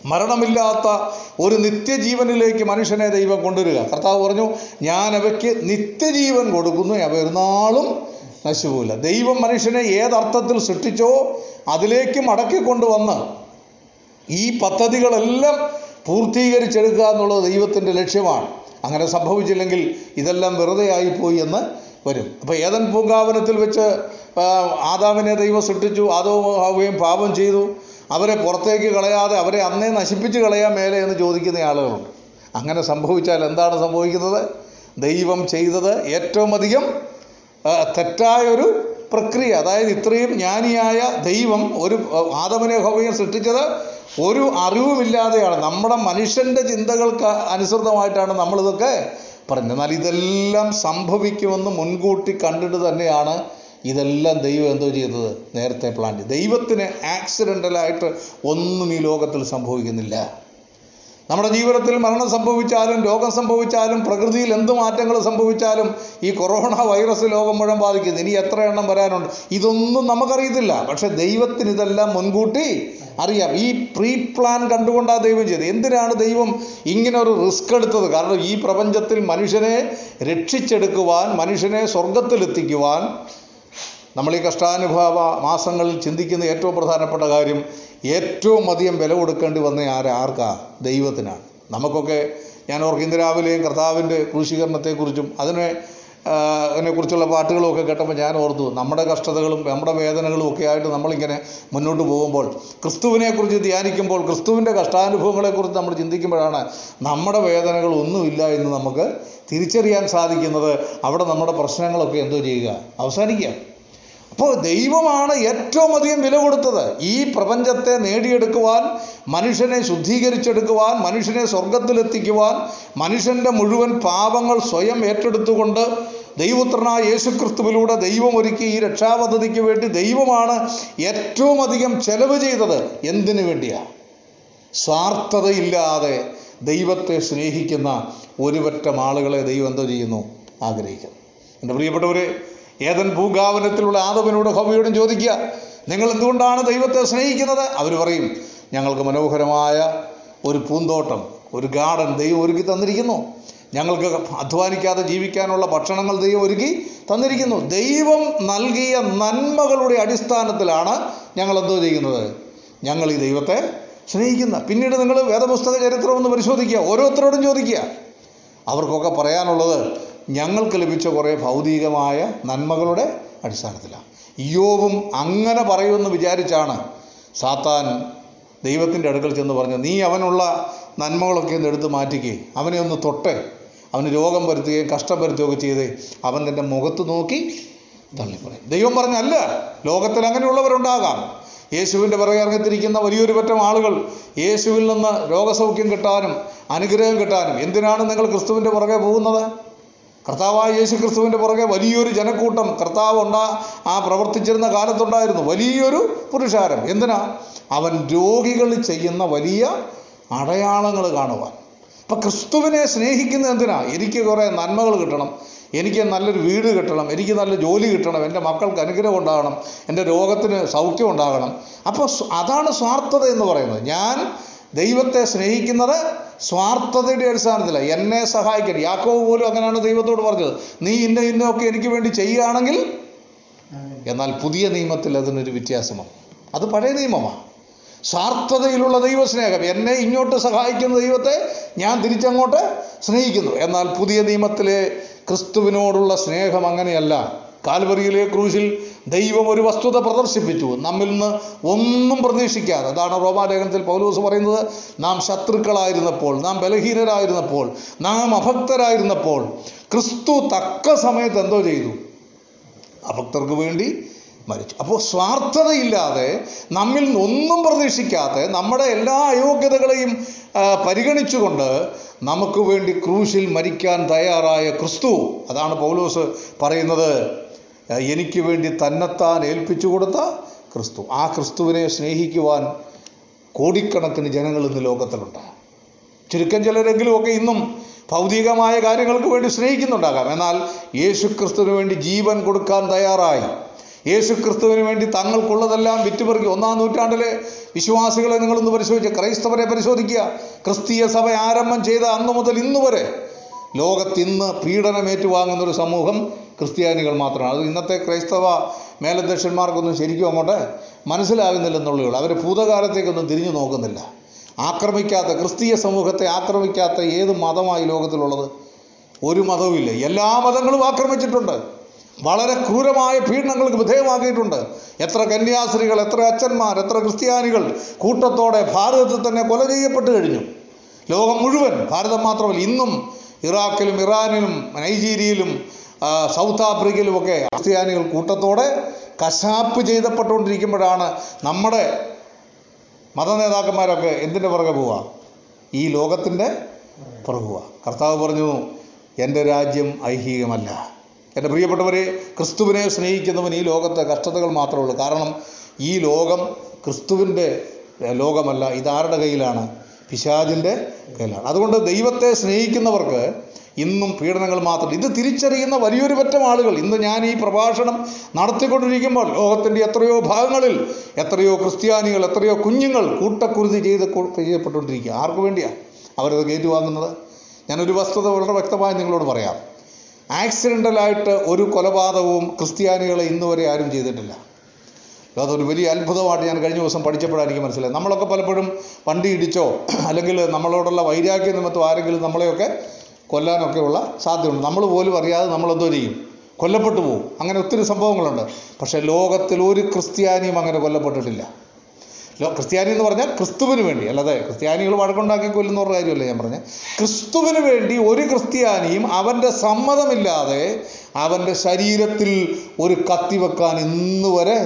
മരണമില്ലാത്ത ഒരു നിത്യജീവനിലേക്ക് മനുഷ്യനെ ദൈവം കൊണ്ടുവരിക. കർത്താവ് പറഞ്ഞു ഞാൻ അവയ്ക്ക് നിത്യജീവൻ കൊടുക്കുന്നു അവ ഒരു നാളും നശിപ്പില്ല ദൈവം മനുഷ്യനെ ഏതർത്ഥത്തിൽ സൃഷ്ടിച്ചോ അതിലേക്ക് മടക്കി കൊണ്ടുവന്ന് ഈ പദ്ധതികളെല്ലാം പൂർത്തീകരിച്ചെടുക്കുക എന്നുള്ളത് ദൈവത്തിന്റെ ലക്ഷ്യമാണ്. അങ്ങനെ സംഭവിച്ചില്ലെങ്കിൽ ഇതെല്ലാം വെറുതെ ആയിപ്പോയി എന്ന് വരും. അപ്പോൾ ഏതൻ പൂങ്കാവനത്തിൽ വെച്ച് ആദാവിനെ ദൈവം സൃഷ്ടിച്ചു ആദോ ഹവ്വയും പാപം ചെയ്തു അവരെ പുറത്തേക്ക് കളയാതെ അവരെ അന്നേ നശിപ്പിച്ച് കളയാൻ മേലെ എന്ന് ചോദിക്കുന്ന ആളുകളുണ്ട്. അങ്ങനെ സംഭവിച്ചാൽ എന്താണ് സംഭവിക്കുന്നത്? ദൈവം ചെയ്തത് ഏറ്റവും അധികം തെറ്റായൊരു പ്രക്രിയ അതായത് ഇത്രയും ജ്ഞാനിയായ ദൈവം ഒരു ആദമനെ ഹവയും സൃഷ്ടിച്ചത് ഒരു അറിവുമില്ലാതെയാണ്. നമ്മുടെ മനുഷ്യന്റെ ചിന്തകൾക്ക് അനുസൃതമായിട്ടാണ് നമ്മളിതൊക്കെ പറഞ്ഞത് എന്നാൽ ഇതെല്ലാം സംഭവിക്കുമെന്ന് മുൻകൂട്ടി കണ്ടിട്ട് തന്നെയാണ് ഇതെല്ലാം ദൈവം എന്തോ ചെയ്തത്? നേരത്തെ പ്ലാൻ ദൈവത്തിന് ആക്സിഡന്റലായിട്ട് ഒന്നും ഈ ലോകത്തിൽ സംഭവിക്കുന്നില്ല. നമ്മുടെ ജീവിതത്തിൽ മരണം സംഭവിച്ചാലും രോഗം സംഭവിച്ചാലും പ്രകൃതിയിൽ എന്ത് മാറ്റങ്ങൾ സംഭവിച്ചാലും ഈ കൊറോണ വൈറസ് ലോകം മുഴുവൻ ബാധിക്കുന്നു. ഇനി എത്ര എണ്ണം വരാനുണ്ട്? ഇതൊന്നും നമുക്കറിയത്തില്ല. പക്ഷെ ദൈവത്തിന് ഇതെല്ലാം മുൻകൂട്ടി അറിയാം. ഈ പ്രീ പ്ലാൻ കണ്ടുകൊണ്ടാണ് ദൈവം ചെയ്തത്. എന്തിനാണ് ദൈവം ഇങ്ങനെ ഒരു റിസ്ക് എടുത്തത്? കാരണം ഈ പ്രപഞ്ചത്തിൽ മനുഷ്യനെ രക്ഷിച്ചെടുക്കുവാൻ മനുഷ്യനെ സ്വർഗത്തിലെത്തിക്കുവാൻ നമ്മൾ ഈ കഷ്ടാനുഭവ മാസങ്ങളിൽ ചിന്തിക്കുന്ന ഏറ്റവും പ്രധാനപ്പെട്ട കാര്യം ഏറ്റവും അധികം വില കൊടുക്കേണ്ടി വന്ന ആര്? ആർക്കാ? ദൈവത്തിനാണ്. നമുക്കൊക്കെ ഞാൻ ഓർക്കും ഇന്ന് രാവിലെയും കർത്താവിന്റെ ക്രൂശീകരണത്തെക്കുറിച്ചും അതിനെ അതിനെക്കുറിച്ചുള്ള പാട്ടുകളൊക്കെ കേട്ടപ്പോൾ ഞാൻ ഓർത്തു നമ്മുടെ കഷ്ടതകളും നമ്മുടെ വേദനകളും ഒക്കെ ആയിട്ട് നമ്മളിങ്ങനെ മുന്നോട്ട് പോകുമ്പോൾ ക്രിസ്തുവിനെക്കുറിച്ച് ധ്യാനിക്കുമ്പോൾ ക്രിസ്തുവിന്റെ കഷ്ടാനുഭവങ്ങളെക്കുറിച്ച് നമ്മൾ ചിന്തിക്കുമ്പോഴാണ് നമ്മുടെ വേദനകൾ ഒന്നുമില്ല എന്ന് നമുക്ക് തിരിച്ചറിയാൻ സാധിക്കുന്നത്. അവിടെ നമ്മുടെ പ്രശ്നങ്ങളൊക്കെ എന്തോ ചെയ്യുക? അവസാനിക്കുക. അപ്പോൾ ദൈവമാണ് ഏറ്റവും അധികം വില കൊടുത്തത്. ഈ പ്രപഞ്ചത്തെ നേടിയെടുക്കുവാൻ മനുഷ്യനെ ശുദ്ധീകരിച്ചെടുക്കുവാൻ മനുഷ്യനെ സ്വർഗത്തിലെത്തിക്കുവാൻ മനുഷ്യന്റെ മുഴുവൻ പാപങ്ങൾ സ്വയം ഏറ്റെടുത്തുകൊണ്ട് ദൈവപുത്രനായ യേശുക്രിസ്തുവിലൂടെ ദൈവം ഒരുക്കി ഈ രക്ഷാപദ്ധതിക്ക് വേണ്ടി ദൈവമാണ് ഏറ്റവും അധികം ചെലവ് ചെയ്തത്. എന്തിനു വേണ്ടിയാണ് സ്വാർത്ഥതയില്ലാതെ ദൈവത്തെ സ്നേഹിക്കുന്ന ഒരുപറ്റം ആളുകളെ ദൈവം എന്തോ ചെയ്യുന്നു? ആഗ്രഹിക്കുന്നു. എന്റെ പ്രിയപ്പെട്ടവരെ ഏതൻ ഭൂഗാവനത്തിലുള്ള ആദവനോട് ഹവയോടും ചോദിക്കുക നിങ്ങൾ എന്തുകൊണ്ടാണ് ദൈവത്തെ സ്നേഹിക്കുന്നത്? അവർ പറയും ഞങ്ങൾക്ക് മനോഹരമായ ഒരു പൂന്തോട്ടം ഒരു ഗാർഡൻ ദൈവം ഒരുക്കി തന്നിരിക്കുന്നു. ഞങ്ങൾക്ക് അധ്വാനിക്കാതെ ജീവിക്കാനുള്ള ഭക്ഷണങ്ങൾ ദൈവം ഒരുക്കി തന്നിരിക്കുന്നു. ദൈവം നൽകിയ നന്മകളുടെ അടിസ്ഥാനത്തിലാണ് ഞങ്ങൾ എന്തോ ചെയ്യുന്നത്? ഞങ്ങൾ ഈ ദൈവത്തെ സ്നേഹിക്കുന്ന. പിന്നീട് നിങ്ങൾ വേദപുസ്തക ചരിത്രം ഒന്ന് പരിശോധിക്കുക ഓരോരുത്തരോടും ചോദിക്കുക. അവർക്കൊക്കെ പറയാനുള്ളത് ഞങ്ങൾക്ക് ലഭിച്ച കുറേ ഭൗതികമായ നന്മകളുടെ അടിസ്ഥാനത്തിലാണ്. ഇയോവും അങ്ങനെ പറയുമെന്ന് വിചാരിച്ചാണ് സാത്താൻ ദൈവത്തിന്റെ അടുക്കൽ ചെന്ന് പറഞ്ഞു നീ അവനുള്ള നന്മകളൊക്കെ ഒന്ന് എടുത്ത് മാറ്റിക്കേ അവനെ ഒന്ന് തൊട്ടേ അവന് രോഗം വരുത്തുകയും കഷ്ടം വരുത്തുകയൊക്കെ ചെയ്തേ അവൻ തന്റെ മുഖത്ത് നോക്കി തള്ളിപ്പറയും. ദൈവം പറഞ്ഞല്ല ലോകത്തിൽ അങ്ങനെയുള്ളവരുണ്ടാകാം. യേശുവിന്റെ പിറകെ ഇറങ്ങിത്തിരിക്കുന്ന വലിയൊരു പറ്റം ആളുകൾ യേശുവിൽ നിന്ന് രോഗസൗഖ്യം കിട്ടാനും അനുഗ്രഹം കിട്ടാനും എന്തിനാണ് നിങ്ങൾ ക്രിസ്തുവിന്റെ പുറകെ പോകുന്നത്? കർത്താവായ യേശു ക്രിസ്തുവിന്റെ പുറകെ വലിയൊരു ജനക്കൂട്ടം കർത്താവ് ഉണ്ടാ ആ പ്രവർത്തിച്ചിരുന്ന കാലത്തുണ്ടായിരുന്നു. വലിയൊരു പുരുഷാരം. എന്തിനാ? അവൻ രോഗികൾ ചെയ്യുന്ന വലിയ അടയാളങ്ങൾ കാണുവാൻ. അപ്പം ക്രിസ്തുവിനെ സ്നേഹിക്കുന്ന എന്തിനാ? എനിക്ക് കുറേ നന്മകൾ കിട്ടണം. എനിക്ക് നല്ലൊരു വീട് കിട്ടണം. എനിക്ക് നല്ല ജോലി കിട്ടണം. എന്റെ മക്കൾക്ക് അനുഗ്രഹം ഉണ്ടാകണം. എന്റെ രോഗത്തിന് സൗഖ്യം ഉണ്ടാകണം. അപ്പോൾ അതാണ് സ്വാർത്ഥത എന്ന് പറയുന്നത്. ഞാൻ ദൈവത്തെ സ്നേഹിക്കുന്നത് സ്വാർത്ഥതയുടെ അടിസ്ഥാനത്തില്ല എന്നെ സഹായിക്കട്ടെ യാക്കോവ് പോലും അങ്ങനെയാണ് ദൈവത്തോട് പറഞ്ഞത്. നീ ഇന്ന ഇന്നൊക്കെ എനിക്ക് വേണ്ടി ചെയ്യുകയാണെങ്കിൽ എന്നാൽ പുതിയ നിയമത്തിൽ അതിനൊരു വ്യത്യാസമാണ് അത് പഴയ നിയമമാണ് സ്വാർത്ഥതയിലുള്ള ദൈവസ്നേഹം. എന്നെ ഇങ്ങോട്ട് സഹായിക്കുന്ന ദൈവത്തെ ഞാൻ തിരിച്ചങ്ങോട്ട് സ്നേഹിക്കുന്നു. എന്നാൽ പുതിയ നിയമത്തിലെ ക്രിസ്തുവിനോടുള്ള സ്നേഹം അങ്ങനെയല്ല. കാൽവറിയിലെ ക്രൂശിൽ ദൈവം ഒരു വസ്തുത പ്രദർശിപ്പിച്ചു. നമ്മിൽ നിന്ന് ഒന്നും പ്രതീക്ഷിക്കാതെ അതാണ് റോമാലേഖനത്തിൽ പൗലോസ് പറയുന്നത് നാം ശത്രുക്കളായിരുന്നപ്പോൾ നാം ബലഹീനരായിരുന്നപ്പോൾ നാം അഭക്തരായിരുന്നപ്പോൾ ക്രിസ്തു തക്ക സമയത്ത് എന്തോ ചെയ്തു? അഭക്തർക്ക് വേണ്ടി മരിച്ചു. അപ്പോൾ സ്വാർത്ഥതയില്ലാതെ നമ്മിൽ ഒന്നും പ്രതീക്ഷിക്കാതെ നമ്മുടെ എല്ലാ അയോഗ്യതകളെയും പരിഗണിച്ചുകൊണ്ട് നമുക്ക് വേണ്ടി ക്രൂശിൽ മരിക്കാൻ തയ്യാറായ ക്രിസ്തു അതാണ് പൗലോസ് പറയുന്നത്. എനിക്ക് വേണ്ടി തന്നെത്താൻ ഏൽപ്പിച്ചു കൊടുത്ത ക്രിസ്തു. ആ ക്രിസ്തുവിനെ സ്നേഹിക്കുവാൻ കോടിക്കണക്കിന് ജനങ്ങൾ ഇന്ന് ലോകത്തിലുണ്ട്. ചുരുക്കം ചിലരെങ്കിലും ഒക്കെ ഇന്നും ഭൗതികമായ കാര്യങ്ങൾക്ക് വേണ്ടി സ്നേഹിക്കുന്നുണ്ടാകാം. എന്നാൽ യേശു ക്രിസ്തുവിന് വേണ്ടി ജീവൻ കൊടുക്കാൻ തയ്യാറായി. യേശു ക്രിസ്തുവിന് വേണ്ടി തങ്ങൾക്കുള്ളതെല്ലാം വിറ്റുപെറുക്കി ഒന്നാം നൂറ്റാണ്ടിലെ വിശ്വാസികളെ നിങ്ങളൊന്ന് പരിശോധിച്ച് ക്രൈസ്തവരെ പരിശോധിക്കുക. ക്രിസ്തീയ സഭ ആരംഭം ചെയ്ത അന്നു മുതൽ ഇന്നുവരെ വരെ ലോകത്തിന്ന് പീഡനം ഏറ്റുവാങ്ങുന്ന ഒരു സമൂഹം ക്രിസ്ത്യാനികൾ മാത്രമാണ്. അത് ഇന്നത്തെ ക്രൈസ്തവ മേലധ്യക്ഷന്മാർക്കൊന്നും ശരിക്കും അങ്ങോട്ട് മനസ്സിലാകുന്നില്ലെന്നുള്ളൂ അവർ ഭൂതകാലത്തേക്കൊന്നും തിരിഞ്ഞു നോക്കുന്നില്ല. ആക്രമിക്കാത്ത ക്രിസ്തീയ സമൂഹത്തെ ആക്രമിക്കാത്ത ഏത് മതമായി ലോകത്തിലുള്ളത്? ഒരു മതവുമില്ല എല്ലാ മതങ്ങളും ആക്രമിച്ചിട്ടുണ്ട്. വളരെ ക്രൂരമായ പീഡനങ്ങൾക്ക് വിധേയമാക്കിയിട്ടുണ്ട്. എത്ര കന്യാസ്ത്രീകൾ എത്ര അച്ഛന്മാർ എത്ര ക്രിസ്ത്യാനികൾ കൂട്ടത്തോടെ ഭാരതത്തിൽ തന്നെ കൊല ചെയ്യപ്പെട്ടു കഴിഞ്ഞു. ലോകം മുഴുവൻ. ഭാരതം മാത്രമല്ല ഇന്നും ഇറാഖിലും ഇറാനിലും നൈജീരിയയിലും സൗത്ത് ആഫ്രിക്കയിലുമൊക്കെ ക്രിസ്ത്യാനികൾ കൂട്ടത്തോടെ കശാപ്പ് ചെയ്തപ്പെട്ടുകൊണ്ടിരിക്കുമ്പോഴാണ് നമ്മുടെ മതനേതാക്കന്മാരൊക്കെ എന്തിന്റെ പുറകെ പോവുക? ഈ ലോകത്തിന്റെ പുറകെ പോവുക. കർത്താവ് പറഞ്ഞു എന്റെ രാജ്യം ഐഹികമല്ല. എന്റെ പ്രിയപ്പെട്ടവരെ ക്രിസ്തുവിനെ സ്നേഹിക്കുന്നവൻ ഈ ലോകത്തെ കഷ്ടതകൾ മാത്രമേ ഉള്ളൂ. കാരണം ഈ ലോകം ക്രിസ്തുവിന്റെ ലോകമല്ല ഇതാരുടെ കയ്യിലാണ്? പിശാചിന്റെ കയ്യിലാണ്. അതുകൊണ്ട് ദൈവത്തെ സ്നേഹിക്കുന്നവർക്ക് ഇന്നും പീഡനങ്ങൾ മാത്രം. ഇത് തിരിച്ചറിയുന്ന വലിയൊരു പറ്റം ആളുകൾ. ഇന്ന് ഞാൻ ഈ പ്രഭാഷണം നടത്തിക്കൊണ്ടിരിക്കുമ്പോൾ ലോകത്തിന്റെ എത്രയോ ഭാഗങ്ങളിൽ എത്രയോ ക്രിസ്ത്യാനികൾ എത്രയോ കുഞ്ഞുങ്ങൾ കൂട്ടക്കുരുതി ചെയ്ത് ചെയ്യപ്പെട്ടുകൊണ്ടിരിക്കുക. ആർക്കു വേണ്ടിയാണ് അവരത് കയറ്റുവാങ്ങുന്നത് ഞാനൊരു വസ്തുത വളരെ വ്യക്തമായി നിങ്ങളോട് പറയാം. ആക്സിഡന്റലായിട്ട് ഒരു കൊലപാതകവും ക്രിസ്ത്യാനികളെ ഇന്ന് വരെ ആരും ചെയ്തിട്ടില്ല. അതൊരു വലിയ അത്ഭുതമായിട്ട് ഞാൻ കഴിഞ്ഞ ദിവസം പഠിച്ചപ്പോഴാണ് എനിക്ക് മനസ്സിലായത്. നമ്മളൊക്കെ പലപ്പോഴും വണ്ടി ഇടിച്ചോ അല്ലെങ്കിൽ നമ്മളോടുള്ള വൈരാഗ്യ നിമിത്തം ആരെങ്കിലും നമ്മളെയൊക്കെ കൊല്ലാനൊക്കെയുള്ള സാധ്യതയുണ്ട്. നമ്മൾ പോലും അറിയാതെ നമ്മളെന്തോ ചെയ്യും. കൊല്ലപ്പെട്ടു പോകും അങ്ങനെ ഒത്തിരി സംഭവങ്ങളുണ്ട്. പക്ഷേ ലോകത്തിൽ ഒരു ക്രിസ്ത്യാനിയും അങ്ങനെ കൊല്ലപ്പെട്ടിട്ടില്ല. ക്രിസ്ത്യാനി എന്ന് പറഞ്ഞാൽ ക്രിസ്തുവിന് വേണ്ടി. അല്ലാതെ ക്രിസ്ത്യാനികൾ വഴക്കുണ്ടാക്കി കൊല്ലുന്ന ഒരു കാര്യമല്ല ഞാൻ പറഞ്ഞത് ക്രിസ്തുവിന് വേണ്ടി ഒരു ക്രിസ്ത്യാനിയും അവന്റെ സമ്മതമില്ലാതെ അവന്റെ ശരീരത്തിൽ ഒരു കത്തി വെക്കാൻ ഇന്ന് വരെ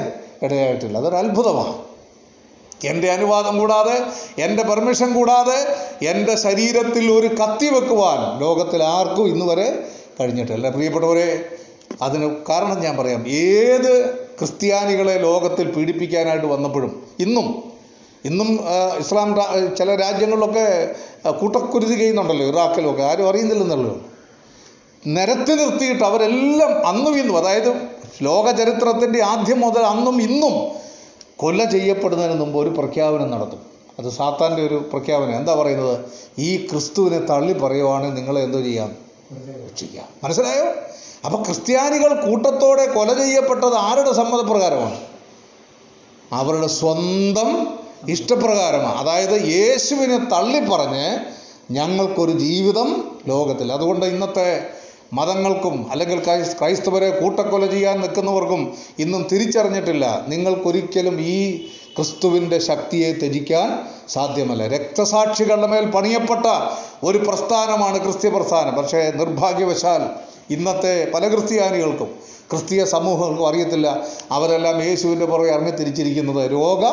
ഇടയായിട്ടില്ല. അതൊരു അത്ഭുതമാണ് എന്റെ അനുവാദം കൂടാതെ എന്റെ പെർമിഷൻ കൂടാതെ എന്റെ ശരീരത്തിൽ ഒരു കത്തി വെക്കുവാൻ ലോകത്തിൽ ആർക്കും ഇന്ന് വരെ കഴിഞ്ഞിട്ടില്ല. പ്രിയപ്പെട്ടവരെ അതിന് കാരണം ഞാൻ പറയാം. ഏത് ക്രിസ്ത്യാനികളെ ലോകത്തിൽ പീഡിപ്പിക്കാനായിട്ട് വന്നപ്പോഴും ഇന്നും ഇന്നും ഇസ്ലാം ചില രാജ്യങ്ങളിലൊക്കെ കൂട്ടക്കുരുതി ചെയ്യുന്നുണ്ടല്ലോ ഇറാഖിലൊക്കെ. ആരും അറിയുന്നില്ലെന്നുള്ളൂ നിരത്തി നിർത്തിയിട്ട് അവരെല്ലാം അന്നും ഇന്നും അതായത് ലോക ചരിത്രത്തിന്റെ ആദ്യം മുതൽ അന്നും ഇന്നും കൊല ചെയ്യപ്പെടുന്നതിന് മുമ്പ് ഒരു പ്രഖ്യാപനം നടത്തും. അത് സാത്താന്റെ ഒരു പ്രഖ്യാപനം. എന്താ പറയുന്നത്? ഈ ക്രിസ്തുവിനെ തള്ളി പറയുവാണെങ്കിൽ നിങ്ങളെ എന്തോ ചെയ്യാം? രക്ഷിക്കാം. മനസ്സിലായോ? അപ്പോൾ ക്രിസ്ത്യാനികൾ കൂട്ടത്തോടെ കൊല ചെയ്യപ്പെട്ടത് ആരുടെ സമ്മതപ്രകാരമാണ്? അവരുടെ സ്വന്തം ഇഷ്ടപ്രകാരമാണ്. അതായത് യേശുവിനെ തള്ളിപ്പറഞ്ഞ് ഞങ്ങൾക്കൊരു ജീവിതം ലോകത്തിൽ. അതുകൊണ്ട് ഇന്നത്തെ മതങ്ങൾക്കും അല്ലെങ്കിൽ ക്രൈസ്തവരെ കൂട്ടക്കൊല ചെയ്യാൻ നിൽക്കുന്നവർക്കും ഇന്നും തിരിച്ചറിഞ്ഞിട്ടില്ല. നിങ്ങൾക്കൊരിക്കലും ഈ ക്രിസ്തുവിന്റെ ശക്തിയെ ത്യജിക്കാൻ സാധ്യമല്ല. രക്തസാക്ഷികളുടെ മേൽ പണിയപ്പെട്ട ഒരു പ്രസ്ഥാനമാണ് ക്രിസ്ത്യ പ്രസ്ഥാനം. പക്ഷേ നിർഭാഗ്യവശാൽ ഇന്നത്തെ പല ക്രിസ്ത്യാനികൾക്കും ക്രിസ്തീയ സമൂഹങ്ങൾക്കും അറിയത്തില്ല. അവരെല്ലാം യേശുവിന്റെ പുറകെ ഇറങ്ങി തിരിച്ചിരിക്കുന്നത് രോഗ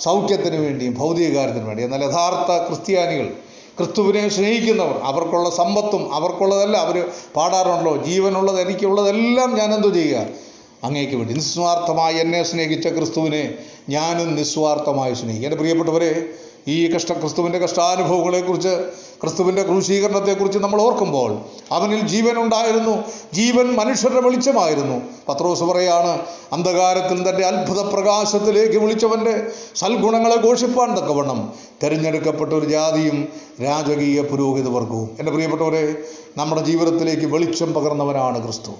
സൗഖ്യത്തിന് വേണ്ടിയും ഭൗതികകാര്യത്തിന് വേണ്ടി എന്നാൽ യഥാർത്ഥ ക്രിസ്ത്യാനികൾ ക്രിസ്തുവിനെ സ്നേഹിക്കുന്നവർ അവർക്കുള്ള സമ്പത്തും അവർക്കുള്ളതല്ല അവർ പാടാറുണ്ടല്ലോ ജീവനുള്ളത് എനിക്കുള്ളതെല്ലാം എന്തു ചെയ്യുക? അങ്ങേക്ക് വേണ്ടി നിസ്വാർത്ഥമായി എന്നെ സ്നേഹിച്ച ക്രിസ്തുവിനെ ഞാനും നിസ്വാർത്ഥമായി സ്നേഹിക്കും. എന്റെ പ്രിയപ്പെട്ടവരെ ഈ കഷ്ട ക്രിസ്തുവിന്റെ കഷ്ടാനുഭവങ്ങളെക്കുറിച്ച് ക്രിസ്തുവിന്റെ ക്രൂശീകരണത്തെക്കുറിച്ച് നമ്മൾ ഓർക്കുമ്പോൾ അവനിൽ ജീവൻ ഉണ്ടായിരുന്നു ജീവൻ മനുഷ്യരുടെ വെളിച്ചമായിരുന്നു. പത്രോസ് പറയാണ് അന്ധകാരത്തിൽ തന്റെ അത്ഭുത പ്രകാശത്തിലേക്ക് വിളിച്ചവന്റെ സൽഗുണങ്ങളെ ഘോഷിപ്പാൻ തക്കവണ്ണം തിരഞ്ഞെടുക്കപ്പെട്ട ഒരു ജാതിയും രാജകീയ പുരോഹിത വർഗവും എന്റെ പ്രിയപ്പെട്ടവരെ നമ്മുടെ ജീവിതത്തിലേക്ക് വെളിച്ചം പകർന്നവനാണ് ക്രിസ്തു.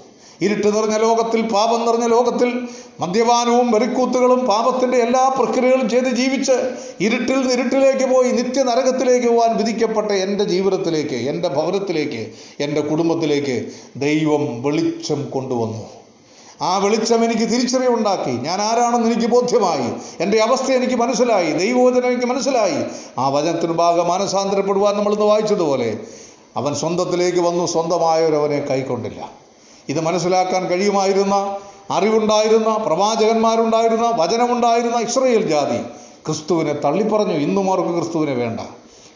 ഇരുട്ട് നിറഞ്ഞ ലോകത്തിൽ പാപം നിറഞ്ഞ ലോകത്തിൽ മദ്യപാനവും വെറിക്കൂത്തുകളും പാപത്തിന്റെ എല്ലാ പ്രക്രിയകളും ചെയ്ത് ജീവിച്ച് ഇരുട്ടിൽ നിന്ന് ഇരുട്ടിലേക്ക് പോയി നിത്യ നരകത്തിലേക്ക് പോകാൻ വിധിക്കപ്പെട്ട എന്റെ ജീവിതത്തിലേക്ക് എന്റെ ഭവനത്തിലേക്ക് എന്റെ കുടുംബത്തിലേക്ക് ദൈവം വെളിച്ചം കൊണ്ടുവന്നു. ആ വെളിച്ചം എനിക്ക് തിരിച്ചറിവുണ്ടാക്കി. ഞാൻ ആരാണെന്ന് എനിക്ക് ബോധ്യമായി. എന്റെ അവസ്ഥ എനിക്ക് മനസ്സിലായി. ദൈവവചനം എനിക്ക് മനസ്സിലായി. ആ വചനത്തിന് ഭാഗം മാനസാന്തരപ്പെടുവാൻ നമ്മളിന്ന് വായിച്ചതുപോലെ അവൻ സ്വന്തത്തിലേക്ക് വന്നു സ്വന്തമായവരവനെ കൈക്കൊണ്ടില്ല. ഇത് മനസ്സിലാക്കാൻ കഴിയുമായിരുന്ന അറിവുണ്ടായിരുന്ന പ്രവാചകന്മാരുണ്ടായിരുന്ന വചനമുണ്ടായിരുന്ന ഇസ്രയേൽ ജാതി ക്രിസ്തുവിനെ തള്ളിപ്പറഞ്ഞു ഇന്നും അവർക്ക് ക്രിസ്തുവിനെ വേണ്ട.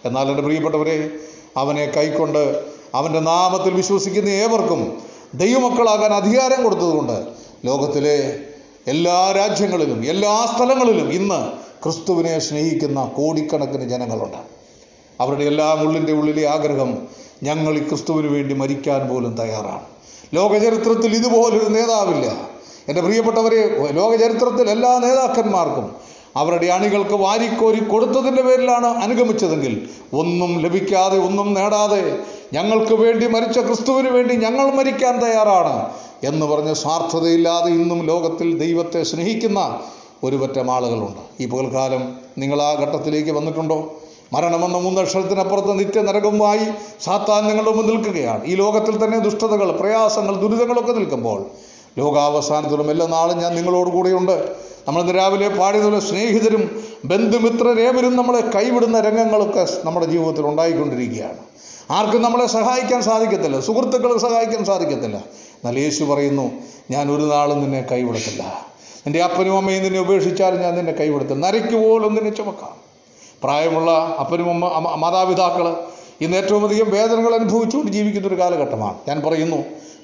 എന്നാൽ എന്റെ പ്രിയപ്പെട്ടവരെ അവനെ കൈക്കൊണ്ട് അവന്റെ നാമത്തിൽ വിശ്വസിക്കുന്ന ഏവർക്കും ദൈവമക്കളാകാൻ അധികാരം കൊടുത്തതുകൊണ്ട് ലോകത്തിലെ എല്ലാ രാജ്യങ്ങളിലും എല്ലാ സ്ഥലങ്ങളിലും ഇന്ന് ക്രിസ്തുവിനെ സ്നേഹിക്കുന്ന കോടിക്കണക്കിന് ജനങ്ങളുണ്ട്. അവരുടെ എല്ലാം ഉള്ളിന്റെ ഉള്ളിലെ ആഗ്രഹം ഞങ്ങൾ ഈ ക്രിസ്തുവിന് വേണ്ടി മരിക്കാൻ പോലും തയ്യാറാണ്. ലോകചരിത്രത്തിൽ ഇതുപോലൊരു നേതാവില്ല. എന്റെ പ്രിയപ്പെട്ടവരെ ലോകചരിത്രത്തിൽ എല്ലാ നേതാക്കന്മാർക്കും അവരുടെ അണികൾക്ക് വാരിക്കോരി കൊടുത്തതിന്റെ പേരിലാണ് അനുഗമിച്ചതെങ്കിൽ ഒന്നും ലഭിക്കാതെ ഒന്നും നേടാതെ ഞങ്ങൾക്ക് വേണ്ടി മരിച്ച ക്രിസ്തുവിന് വേണ്ടി ഞങ്ങൾ മരിക്കാൻ തയ്യാറാണ് എന്ന് പറഞ്ഞ് സ്വാർത്ഥതയില്ലാതെ ഇന്നും ലോകത്തിൽ ദൈവത്തെ സ്നേഹിക്കുന്ന ഒരു പറ്റം ആളുകളുണ്ട്. ഈ പകൽക്കാലം നിങ്ങൾ ആ ഘട്ടത്തിലേക്ക് വന്നിട്ടുണ്ടോ? മരണമെന്ന മൂന്നക്ഷരത്തിനപ്പുറത്ത് നിത്യനരകവുമായി സാത്താൻ നിങ്ങളുടെ മുമ്പ് നിൽക്കുകയാണ്. ഈ ലോകത്തിൽ തന്നെ ദുഷ്ടതകൾ പ്രയാസങ്ങൾ ദുരിതങ്ങളൊക്കെ നിൽക്കുമ്പോൾ ലോകാവസാനത്തിലും എല്ലാ നാളും ഞാൻ നിങ്ങളോട് കൂടെയുണ്ട്. നമ്മൾ ഇന്ന് രാവിലെ പാടിയതുപോലെ സ്നേഹിതരും ബന്ധുമിത്രരേവരും നമ്മളെ കൈവിടുന്ന രംഗങ്ങളൊക്കെ നമ്മുടെ ജീവിതത്തിൽ ഉണ്ടായിക്കൊണ്ടിരിക്കുകയാണ്. ആർക്കും നമ്മളെ സഹായിക്കാൻ സാധിക്കത്തില്ല. സുഹൃത്തുക്കളെ സഹായിക്കാൻ സാധിക്കത്തില്ല. എന്നാൽ യേശു പറയുന്നു ഞാൻ ഒരു നാളും നിന്നെ കൈവിടത്തില്ല. എന്റെ അപ്പനും അമ്മയും നിന്നെ ഉപേക്ഷിച്ചാലും ഞാൻ നിന്നെ കൈവിടത്തില്ല. നരയ്ക്ക് പോലും നിന്നെ ചുമക്കാം. പ്രായമുള്ള അപ്പനും അമ്മ മാതാപിതാക്കൾ ഇന്ന് ഏറ്റവും അധികം വേദനകൾ അനുഭവിച്ചുകൊണ്ട് ജീവിക്കുന്ന ഒരു കാലഘട്ടമാണ്. ഞാൻ പറയുന്നു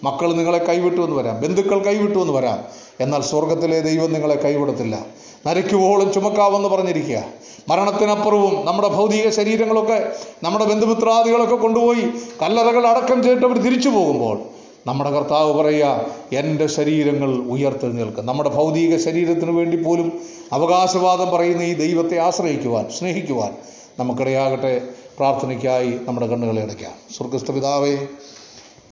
മക്കൾ നിങ്ങളെ കൈവിട്ടു എന്ന് വരാം ബന്ധുക്കൾ കൈവിട്ടു എന്ന് വരാം. എന്നാൽ സ്വർഗത്തിലെ ദൈവം നിങ്ങളെ കൈവിടത്തില്ല. നരയ്ക്കുവോളം ചുമക്കാവെന്ന് പറഞ്ഞിരിക്കുക. മരണത്തിനപ്പുറവും നമ്മുടെ ഭൗതിക ശരീരങ്ങളൊക്കെ നമ്മുടെ ബന്ധുമിത്രാദികളൊക്കെ കൊണ്ടുപോയി കല്ലറകൾ അടക്കം ചെയ്തിട്ട് അവർ തിരിച്ചു പോകുമ്പോൾ നമ്മുടെ കർത്താവ് പറയുക എന്റെ ശരീരങ്ങൾ ഉയർത്തെഴുന്നേൽക്കും. നമ്മുടെ ഭൗതിക ശരീരത്തിന് വേണ്ടി പോലും അവകാശവാദം പറയുന്ന ഈ ദൈവത്തെ ആശ്രയിക്കുവാൻ സ്നേഹിക്കുവാൻ നമുക്കിടയാകട്ടെ പ്രാർത്ഥനയ്ക്കായി നമ്മുടെ കണ്ണുകളെ അടയ്ക്കാം. സ്വർഗസ്ഥ പിതാവേ